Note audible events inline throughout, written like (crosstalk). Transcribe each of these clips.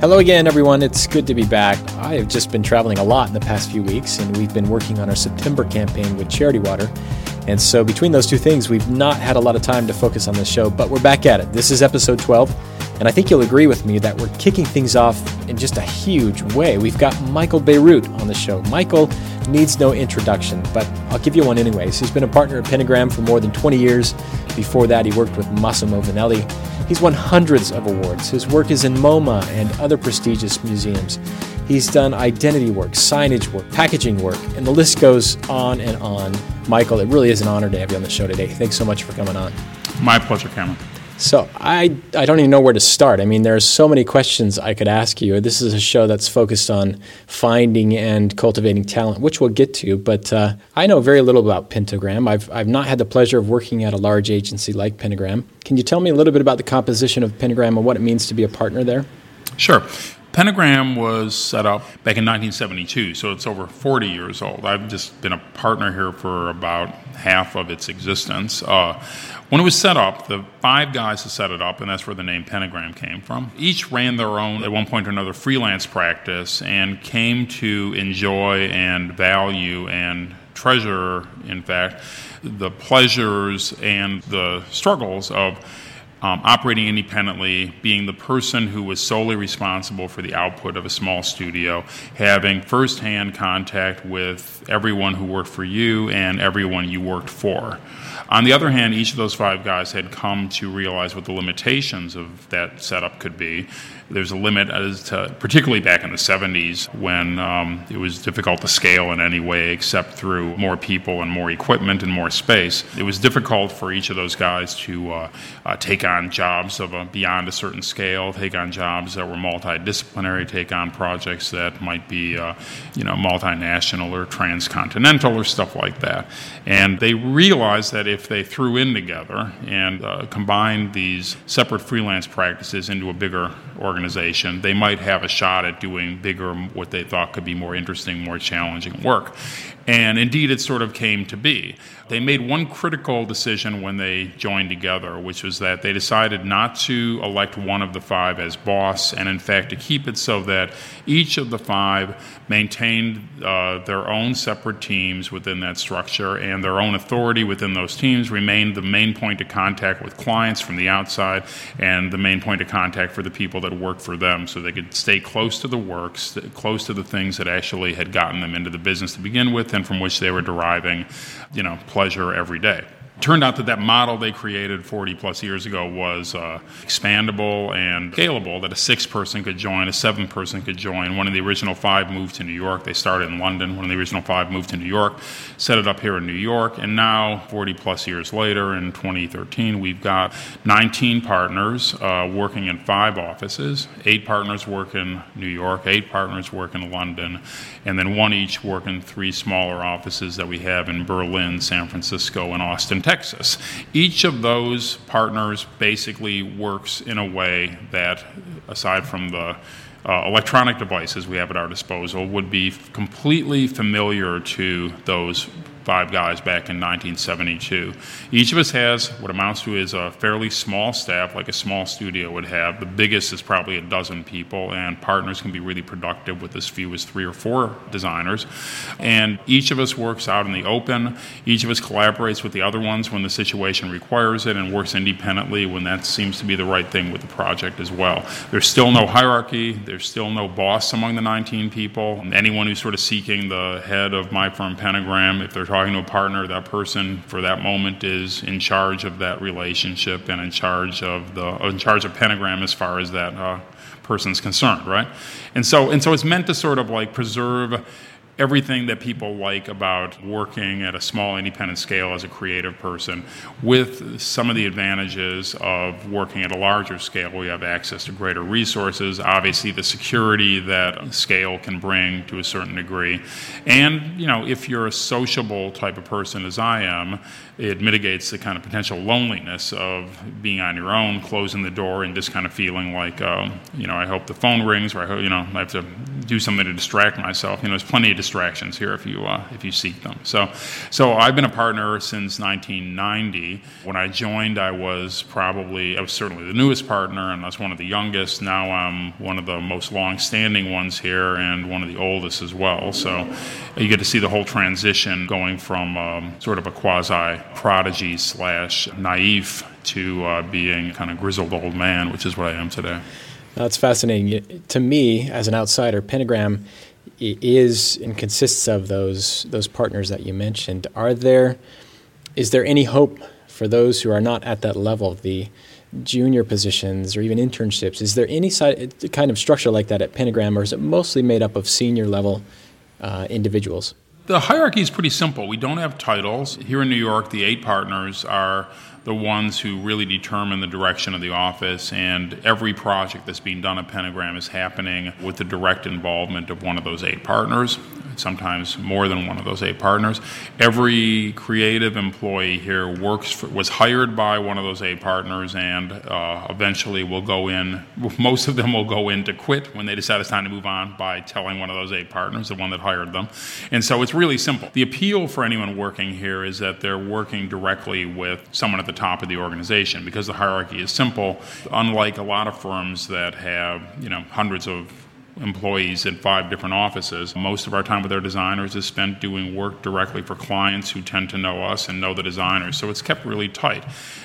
Hello again, everyone. It's good to be back. I have just been traveling a lot in the past few weeks, and we've been working on our September campaign with Charity Water. And so, between those two things, we've not had a lot of time to focus on this show, but we're back at it. This is episode 12, and I think you'll agree with me that we're kicking things off in just a huge way. We've got Michael Bierut on the show. Michael needs no introduction, but I'll give you one anyways. He's been a partner at Pentagram for more than 20 years. Before that, he worked with Massimo Vignelli. He's won hundreds of awards. His work is in MoMA and other prestigious museums. He's done identity work, signage work, packaging work, and the list goes on and on. Michael, it really is an honor to have you on the show today. Thanks so much for coming on. My pleasure, Cameron. So I, I don't even know where to start. I mean, there are so many questions I could ask you. This is a show that's focused on finding and cultivating talent, which we'll get to. But uh, I know very little about Pentagram. I've, I've not had the pleasure of working at a large agency like Pentagram. Can you tell me a little bit about the composition of Pentagram and what it means to be a partner there? Sure. Pentagram was set up back in 1972, so it's over 40 years old. I've just been a partner here for about half of its existence. Uh, when it was set up, the five guys that set it up, and that's where the name Pentagram came from, each ran their own, at one point or another, freelance practice and came to enjoy and value and treasure, in fact, the pleasures and the struggles of um, operating independently, being the person who was solely responsible for the output of a small studio, having firsthand contact with everyone who worked for you and everyone you worked for. On the other hand, each of those five guys had come to realize what the limitations of that setup could be there's a limit as to, particularly back in the 70s when um, it was difficult to scale in any way except through more people and more equipment and more space. It was difficult for each of those guys to uh, uh, take on jobs of a, beyond a certain scale, take on jobs that were multidisciplinary, take on projects that might be, uh, you know, multinational or transcontinental or stuff like that. And they realized that if they threw in together and uh, combined these separate freelance practices into a bigger organization, they might have a shot at doing bigger, what they thought could be more interesting, more challenging work. And indeed, it sort of came to be. They made one critical decision when they joined together, which was that they decided not to elect one of the five as boss, and in fact, to keep it so that each of the five maintained uh, their own separate teams within that structure, and their own authority within those teams remained the main point of contact with clients from the outside and the main point of contact for the people that worked for them so they could stay close to the works, close to the things that actually had gotten them into the business to begin with from which they were deriving, you know, pleasure every day turned out that that model they created 40 plus years ago was uh, expandable and scalable that a six person could join a seven person could join. One of the original five moved to new york. They started in london. One of the original five moved to new york set it up here in new york and now 40 plus years later in 2013 we've got 19 partners uh, working in five offices. Eight partners work in new york eight partners work in london and then one each work in three smaller offices that we have in berlin san francisco and austin Texas. Each of those partners basically works in a way that, aside from the uh, electronic devices we have at our disposal, would be completely familiar to those five guys back in 1972. Each of us has what amounts to is a fairly small staff, like a small studio would have. The biggest is probably a dozen people, and partners can be really productive with as few as three or four designers. And each of us works out in the open. Each of us collaborates with the other ones when the situation requires it, and works independently when that seems to be the right thing with the project as well. There's still no hierarchy. There's still no boss among the 19 people. Anyone who's sort of seeking the head of my firm Pentagram, if they're talking talking to a partner, that person for that moment is in charge of that relationship and in charge of the in charge of pentagram as far as that uh, person's concerned, right? And so and so it's meant to sort of like preserve everything that people like about working at a small independent scale as a creative person with some of the advantages of working at a larger scale we have access to greater resources obviously the security that scale can bring to a certain degree. And you know if you're a sociable type of person as i am it mitigates the kind of potential loneliness of being on your own closing the door and just kind of feeling like uh, you know i hope the phone rings or i hope you know i have to do something to distract myself. You know there's plenty of distractions here if you uh, if you seek them. So, so I've been a partner since 1990. When I joined, I was probably I was certainly the newest partner, and I was one of the youngest. Now I'm one of the most long-standing ones here, and one of the oldest as well. So, you get to see the whole transition going from um, sort of a quasi prodigy slash naive to uh, being kind of grizzled old man, which is what I am today. That's fascinating. To me, as an outsider, Pentagram is and consists of those those partners that you mentioned. Are there is there any hope for those who are not at that level, the junior positions or even internships? Is there any side, kind of structure like that at Pentagram, or is it mostly made up of senior level uh, individuals? The hierarchy is pretty simple. We don't have titles. Here in New York, the eight partners are the ones who really determine the direction of the office, and every project that's being done at Pentagram is happening with the direct involvement of one of those eight partners sometimes more than one of those eight partners. Every creative employee here works for, was hired by one of those eight partners, and uh, eventually will go in. (laughs) Most of them will go in to quit when they decide it's time to move on by telling one of those eight partners, the one that hired them. And so it's really simple. The appeal for anyone working here is that they're working directly with someone at the top of the organization because the hierarchy is simple. Unlike a lot of firms that have you know hundreds of employees in five different offices. Most of our time with our designers is spent doing work directly for clients who tend to know us and know the designers. So it's kept really tight.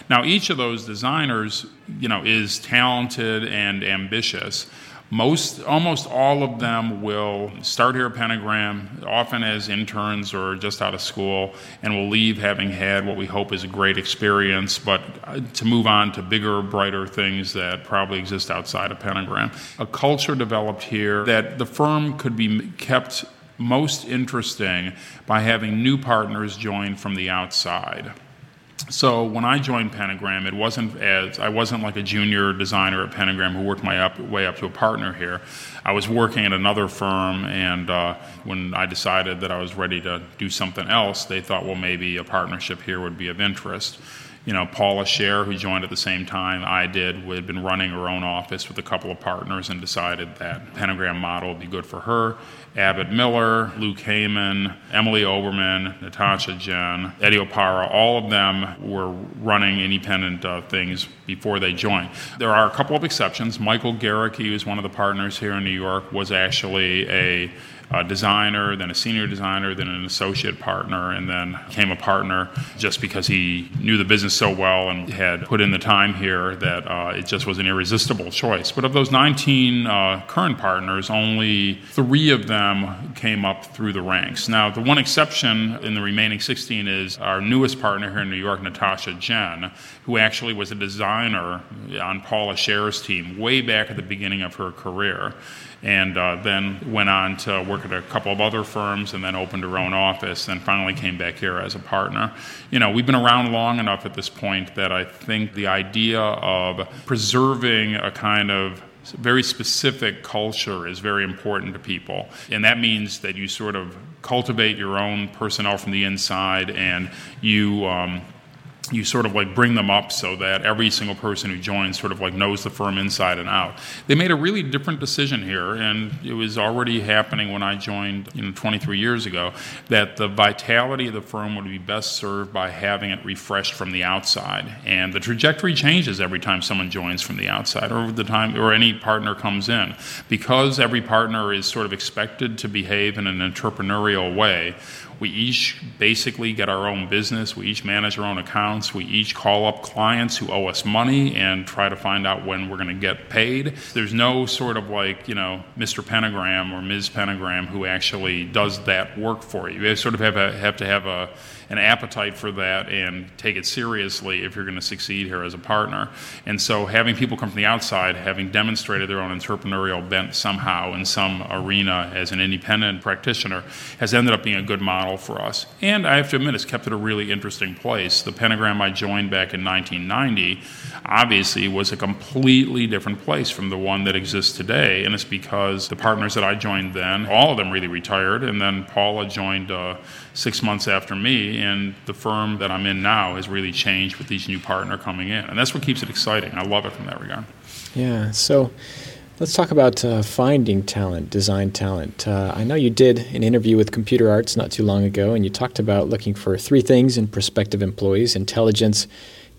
Now, each of those designers, you know, is talented and ambitious most almost all of them will start here at pentagram often as interns or just out of school and will leave having had what we hope is a great experience but uh, to move on to bigger brighter things that probably exist outside of pentagram. A culture developed here that the firm could be kept most interesting by having new partners join from the outside so when I joined Pentagram, it wasn't as I wasn't like a junior designer at Pentagram who worked my up, way up to a partner here. I was working at another firm, and uh, when I decided that I was ready to do something else, they thought, well, maybe a partnership here would be of interest you know, Paula Scher, who joined at the same time I did, had been running her own office with a couple of partners and decided that pentagram model would be good for her. Abbott Miller, Luke Hayman, Emily Oberman, Natasha Jen, Eddie Opara, all of them were running independent uh, things before they joined. There are a couple of exceptions. Michael Gericke, who is one of the partners here in New York, was actually a a designer, then a senior designer, then an associate partner, and then became a partner just because he knew the business so well and had put in the time here that uh, it just was an irresistible choice. But of those 19 uh, current partners, only three of them came up through the ranks. Now, the one exception in the remaining 16 is our newest partner here in New York, Natasha Jen, who actually was a designer on Paula Scher's team way back at the beginning of her career and uh, then went on to work at a couple of other firms and then opened her own office and finally came back here as a partner. You know, we've been around long enough at this point that I think the idea of preserving a kind of very specific culture is very important to people. And that means that you sort of cultivate your own personnel from the inside and you um, you sort of like bring them up so that every single person who joins sort of like knows the firm inside and out. They made a really different decision here, and it was already happening when I joined, you know, 23 years ago, that the vitality of the firm would be best served by having it refreshed from the outside. And the trajectory changes every time someone joins from the outside, or the time, or any partner comes in, because every partner is sort of expected to behave in an entrepreneurial way. We each basically get our own business. We each manage our own accounts. We each call up clients who owe us money and try to find out when we're going to get paid. There's no sort of like, you know, Mr. Pentagram or Ms. Pentagram who actually does that work for you. You sort of have, a, have to have a an appetite for that and take it seriously if you're going to succeed here as a partner. And so, having people come from the outside, having demonstrated their own entrepreneurial bent somehow in some arena as an independent practitioner, has ended up being a good model for us. And I have to admit, it's kept it a really interesting place. The Pentagram I joined back in 1990 obviously was a completely different place from the one that exists today. And it's because the partners that I joined then, all of them really retired, and then Paula joined. Uh, six months after me, and the firm that I'm in now has really changed with each new partner coming in. And that's what keeps it exciting. I love it from that regard. Yeah. So Let's talk about uh, finding talent, design talent. Uh, I know you did an interview with Computer Arts not too long ago, and you talked about looking for three things in prospective employees intelligence,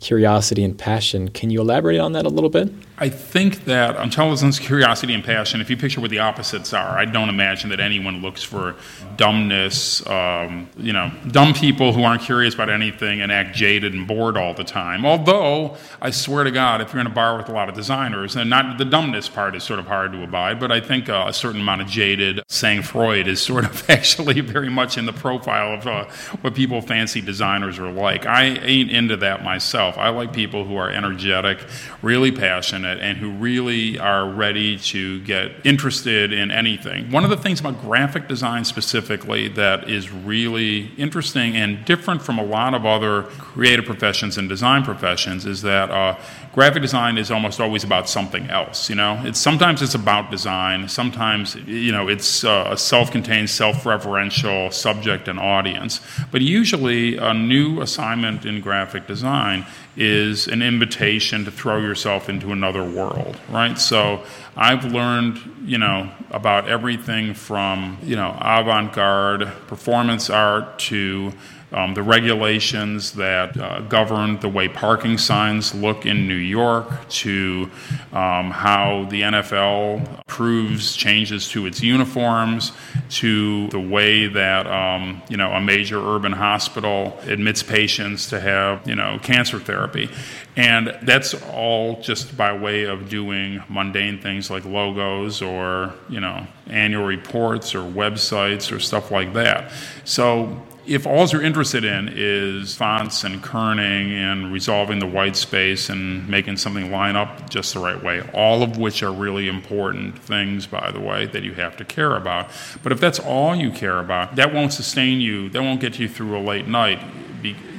curiosity, and passion. Can you elaborate on that a little bit? I think that intelligence, curiosity, and passion, if you picture what the opposites are, I don't imagine that anyone looks for dumbness, um, you know, dumb people who aren't curious about anything and act jaded and bored all the time. Although, I swear to God, if you're in a bar with a lot of designers, and not the dumbness part is sort of hard to abide, but I think uh, a certain amount of jaded, sang-froid, is sort of (laughs) actually very much in the profile of uh, what people fancy designers are like. I ain't into that myself. I like people who are energetic, really passionate and who really are ready to get interested in anything. One of the things about graphic design specifically that is really interesting and different from a lot of other creative professions and design professions is that uh, graphic design is almost always about something else. You know, it's sometimes it's about design, sometimes you know it's uh, a self-contained, self-referential subject and audience. But usually, a new assignment in graphic design is an invitation to throw yourself into another world, right? So I've learned, you know, about everything from, you know, avant-garde performance art to um, the regulations that uh, govern the way parking signs look in New York, to um, how the NFL approves changes to its uniforms, to the way that um, you know a major urban hospital admits patients to have you know cancer therapy, and that's all just by way of doing mundane things like logos or you know annual reports or websites or stuff like that. So if all you're interested in is fonts and kerning and resolving the white space and making something line up just the right way, all of which are really important things, by the way, that you have to care about. But if that's all you care about, that won't sustain you, that won't get you through a late night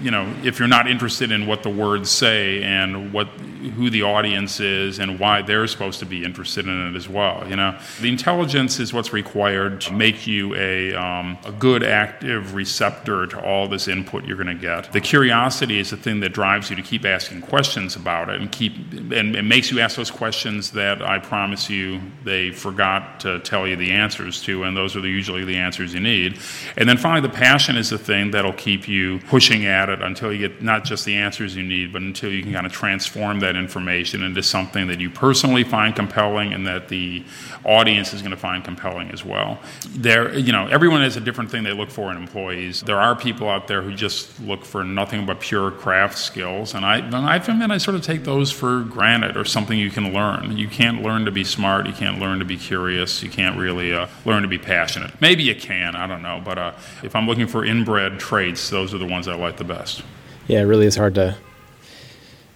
you know, if you're not interested in what the words say and what who the audience is and why they're supposed to be interested in it as well, you know, the intelligence is what's required to make you a um, a good active receptor to all this input you're going to get. The curiosity is the thing that drives you to keep asking questions about it and keep and it makes you ask those questions that I promise you they forgot to tell you the answers to, and those are the, usually the answers you need. And then finally, the passion is the thing that'll keep you pushing at it until you get not just the answers you need, but until you can kind of transform that information into something that you personally find compelling and that the audience is going to find compelling as well. There, you know, everyone has a different thing they look for in employees. There are people out there who just look for nothing but pure craft skills, and I, and I find I sort of take those for granted or something you can learn. You can't learn to be smart. You can't learn to be curious. You can't really uh, learn to be passionate. Maybe you can. I don't know. But uh, if I'm looking for inbred traits, those are the ones I like the best. Yeah, it really is hard to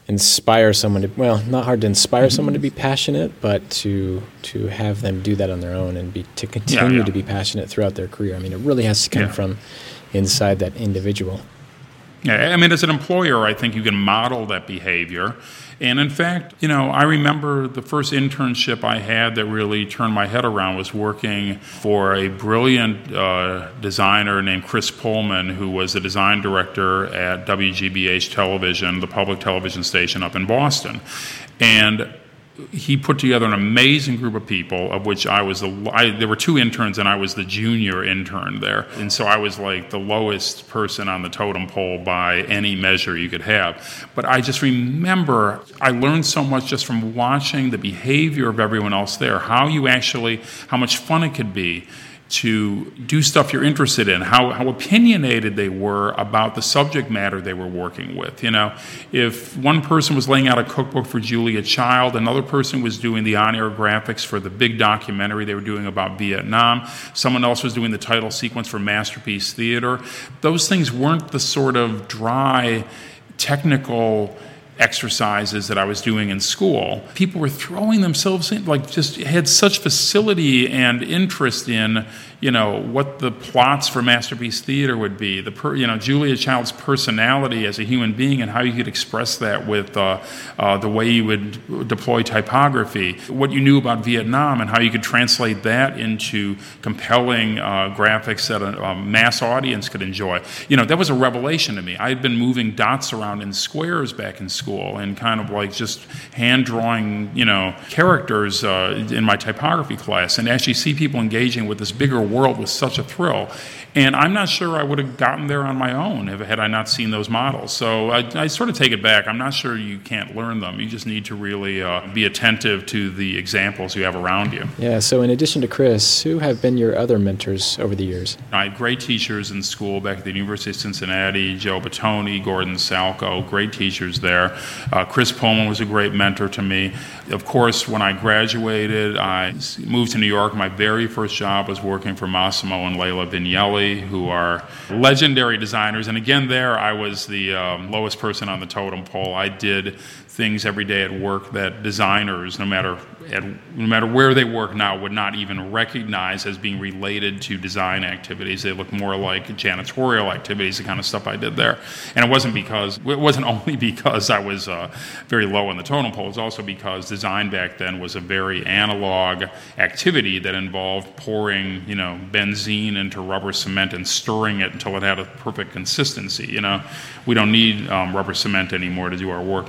inspire someone to well, not hard to inspire someone to be passionate, but to to have them do that on their own and be to continue yeah, yeah. to be passionate throughout their career. I mean, it really has to come yeah. from inside that individual. Yeah, I mean, as an employer, I think you can model that behavior and in fact, you know, I remember the first internship I had that really turned my head around was working for a brilliant uh, designer named Chris Pullman, who was the design director at WGBH Television, the public television station up in Boston. And he put together an amazing group of people, of which I was the. I, there were two interns, and I was the junior intern there, and so I was like the lowest person on the totem pole by any measure you could have. But I just remember I learned so much just from watching the behavior of everyone else there, how you actually, how much fun it could be to do stuff you're interested in, how, how opinionated they were about the subject matter they were working with. You know, if one person was laying out a cookbook for Julia Child, another person was doing the on-air graphics for the big documentary they were doing about Vietnam, someone else was doing the title sequence for Masterpiece Theater. Those things weren't the sort of dry, technical exercises that I was doing in school, people were throwing themselves in, like just had such facility and interest in, you know, what the plots for Masterpiece Theater would be, the per, you know, Julia Child's personality as a human being and how you could express that with uh, uh, the way you would deploy typography, what you knew about Vietnam and how you could translate that into compelling uh, graphics that a, a, mass audience could enjoy. You know, that was a revelation to me. I had been moving dots around in squares back in school and kind of like just hand drawing, you know, characters uh, in my typography class and actually see people engaging with this bigger world was such a thrill. And I'm not sure I would have gotten there on my own if, had I not seen those models. So I, I sort of take it back. I'm not sure you can't learn them. You just need to really uh, be attentive to the examples you have around you. Yeah, so in addition to Chris, who have been your other mentors over the years? I had great teachers in school back at the University of Cincinnati Joe Bottoni, Gordon Salchow, great teachers there. Uh, Chris Pullman was a great mentor to me. Of course, when I graduated, I moved to New York. My very first job was working for Massimo and Lella Vignelli who are legendary designers. And again, there I was the um, lowest person on the totem pole. I did things every day at work that designers, no matter at, no matter where they work now, would not even recognize as being related to design activities. They look more like janitorial activities, the kind of stuff I did there. And it wasn't because it wasn't (laughs) only because I was uh, very low on the totem pole. It was also because design back then was a very analog activity that involved pouring, you know, benzene into rubber cement and stirring it until it had a perfect consistency. You know, we don't need um, rubber cement anymore to do our work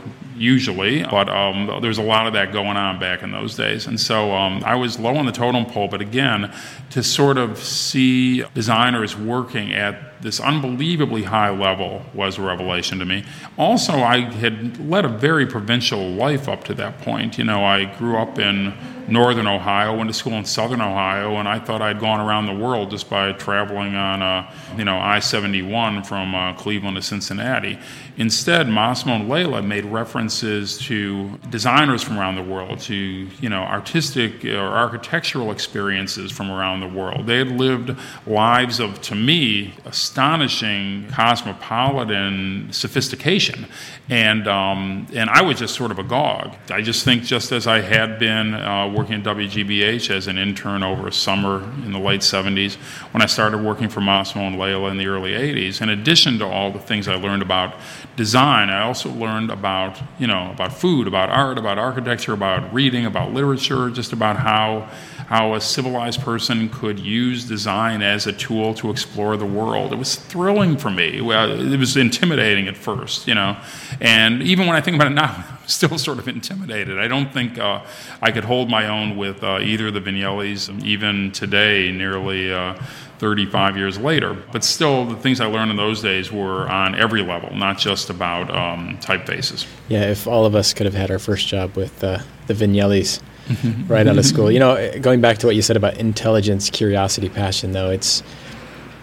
usually, but um, there's a lot of that going on back in those days. And so um, I was low on the totem pole, but again, to sort of see designers working at this unbelievably high level was a revelation to me. Also, I had led a very provincial life up to that point. You know, I grew up in northern Ohio, went to school in southern Ohio, and I thought I'd gone around the world just by traveling on, uh, you know, I-71 from uh, Cleveland to Cincinnati. Instead, Massimo and Lella made references to designers from around the world, to you know, artistic or architectural experiences from around the world. They had lived lives of, to me, astonishing cosmopolitan sophistication, and um, and I was just sort of agog. I just think, just as I had been uh, working at WGBH as an intern over a summer in the late 70s, when I started working for Massimo and Lella in the early 80s, in addition to all the things I learned about design, I also learned about, you know, about food, about art, about architecture, about reading, about literature, just about how how a civilized person could use design as a tool to explore the world. It was thrilling for me. It was intimidating at first, you know, and even when I think about it now, (laughs) I'm still sort of intimidated. I don't think uh, I could hold my own with uh, either of the Vignellis, even today, nearly. Uh, 35 years later. But still, the things I learned in those days were on every level, not just about um, typefaces. Yeah, if all of us could have had our first job with uh, the Vignellis (laughs) right out of school. You know, going back to what you said about intelligence, curiosity, passion, though, it's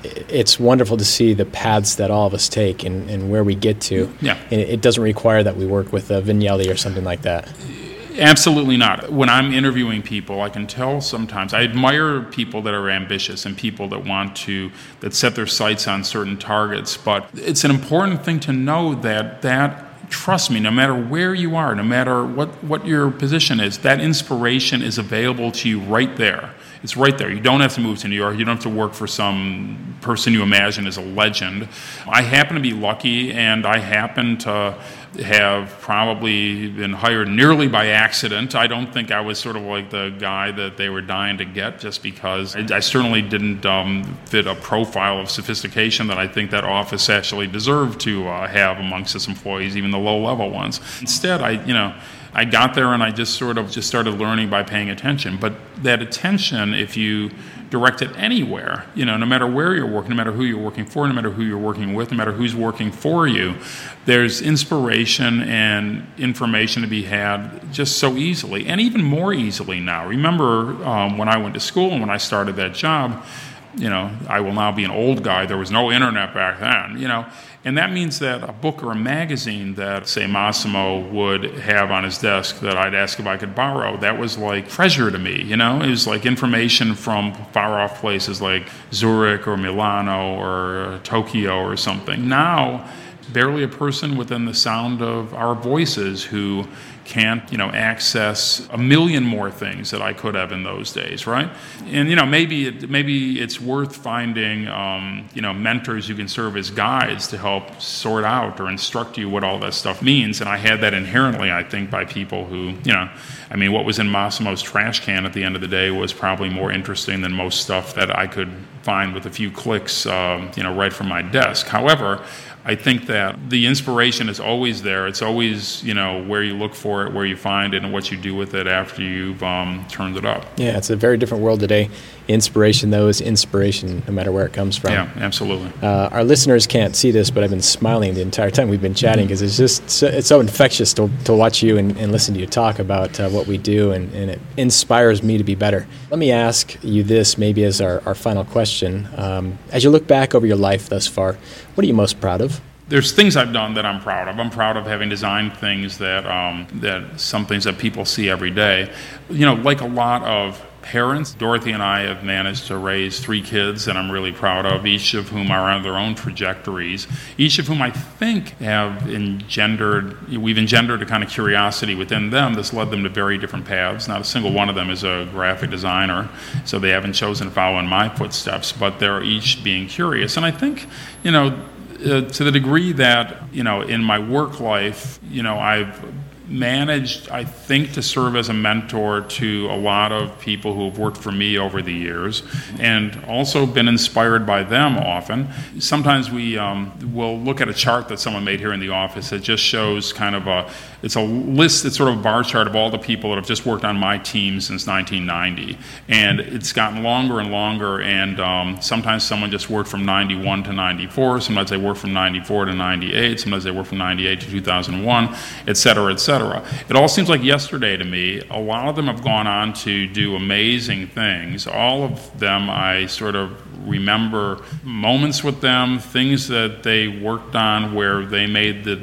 it's wonderful to see the paths that all of us take and, and where we get to. Yeah. And it doesn't require that we work with a Vignelli or something like that. Absolutely not. When I'm interviewing people, I can tell sometimes I admire people that are ambitious and people that want to that set their sights on certain targets, but it's an important thing to know that that trust me, no matter where you are, no matter what, what your position is, that inspiration is available to you right there. It's right there. You don't have to move to New York. You don't have to work for some person you imagine is a legend. I happen to be lucky, and I happen to have probably been hired nearly by accident. I don't think I was sort of like the guy that they were dying to get just because I, I certainly didn't um, fit a profile of sophistication that I think that office actually deserved to uh, have amongst its employees, even the low level ones. Instead, I, you know, I got there and I just sort of just started learning by paying attention. But that attention, if you direct it anywhere, you know, no matter where you're working, no matter who you're working for, no matter who you're working with, no matter who's working for you, there's inspiration and information to be had just so easily, and even more easily now. Remember um, when I went to school and when I started that job, you know, I will now be an old guy. There was no internet back then, you know and that means that a book or a magazine that, say, Massimo would have on his desk that I'd ask if I could borrow, that was like treasure to me, you know? It was like information from far off places like Zurich or Milano or uh, Tokyo or something. Now, barely a person within the sound of our voices who can't, you know, access a million more things that I could have in those days, right? And you know, maybe it, maybe it's worth finding, um, you know, mentors who can serve as guides to help sort out or instruct you what all that stuff means. And I had that inherently, I think, by people who, you know, I mean, what was in Massimo's trash can at the end of the day was probably more interesting than most stuff that I could find with a few clicks, um, you know, right from my desk. However, I think that the inspiration is always there. It's always, you know, where you look for it, where you find it, and what you do with it after you've um, turned it up. Yeah, it's a very different world today. Inspiration, though, is inspiration no matter where it comes from. Yeah, absolutely. Uh, our listeners can't see this, but I've been smiling the entire time we've been chatting because it's just so, it's so infectious to, to watch you and, and listen to you talk about uh, what we do, and, and, it inspires me to be better. Let me ask you this, maybe as our, our final question. Um, as you look back over your life thus far, what are you most proud of? there's things I've done that I'm proud of. I'm proud of having designed things that um, that some things that people see every day. You know, like a lot of parents, Dorothy and I have managed to raise three kids that I'm really proud of, each of whom are on their own trajectories, each of whom I think have engendered, we've engendered a kind of curiosity within them that's led them to very different paths. Not a single one of them is a graphic designer, so they haven't chosen to follow in my footsteps, but they're each being curious. And I think, you know, uh, to the degree that you know in my work life you know i've managed, I think, to serve as a mentor to a lot of people who have worked for me over the years and also been inspired by them often. Sometimes we um, will look at a chart that someone made here in the office that just shows kind of a, it's a list, it's sort of a bar chart of all the people that have just worked on my team since 1990. And it's gotten longer and longer, and um, sometimes someone just worked from 91 to 94, sometimes they work from 94 to 98, sometimes they work from 98 to 2001, et cetera, et cetera It all seems like yesterday to me. A lot of them have gone on to do amazing things. All of them, I sort of remember moments with them, things that they worked on where they made the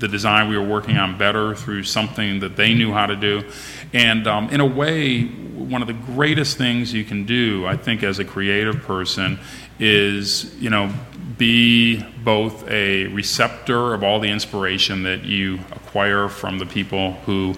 the design we were working on better through something that they knew how to do. And um, in a way, one of the greatest things you can do, I think, as a creative person, is you know be both a receptor of all the inspiration that you acquire from the people who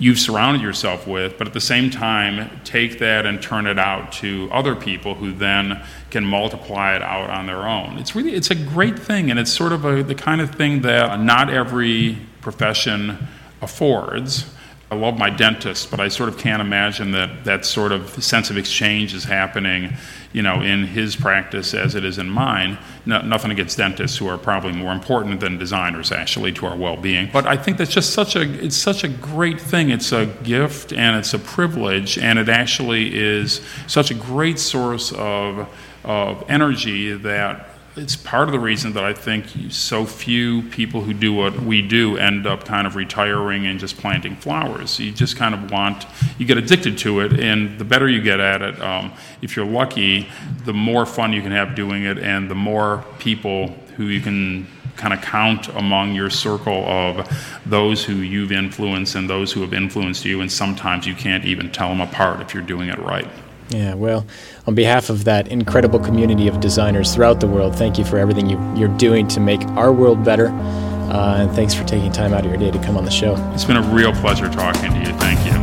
you've surrounded yourself with, but at the same time, take that and turn it out to other people who then can multiply it out on their own. It's really it's a great thing, and it's sort of a, the kind of thing that not every profession affords. I love my dentist, but I sort of can't imagine that that sort of sense of exchange is happening, you know, in his practice as it is in mine. No, nothing against dentists who are probably more important than designers actually to our well-being. But I think that's just such a it's such a great thing. It's a gift and it's a privilege, and it actually is such a great source of of energy that it's part of the reason that I think so few people who do what we do end up kind of retiring and just planting flowers. You just kind of want, you get addicted to it, and the better you get at it, um, if you're lucky, the more fun you can have doing it, and the more people who you can kind of count among your circle of those who you've influenced and those who have influenced you, and sometimes you can't even tell them apart if you're doing it right. Yeah, well, on behalf of that incredible community of designers throughout the world, thank you for everything you, are doing to make our world better. Uh, and thanks for taking time out of your day to come on the show. It's been a real pleasure talking to you. Thank you.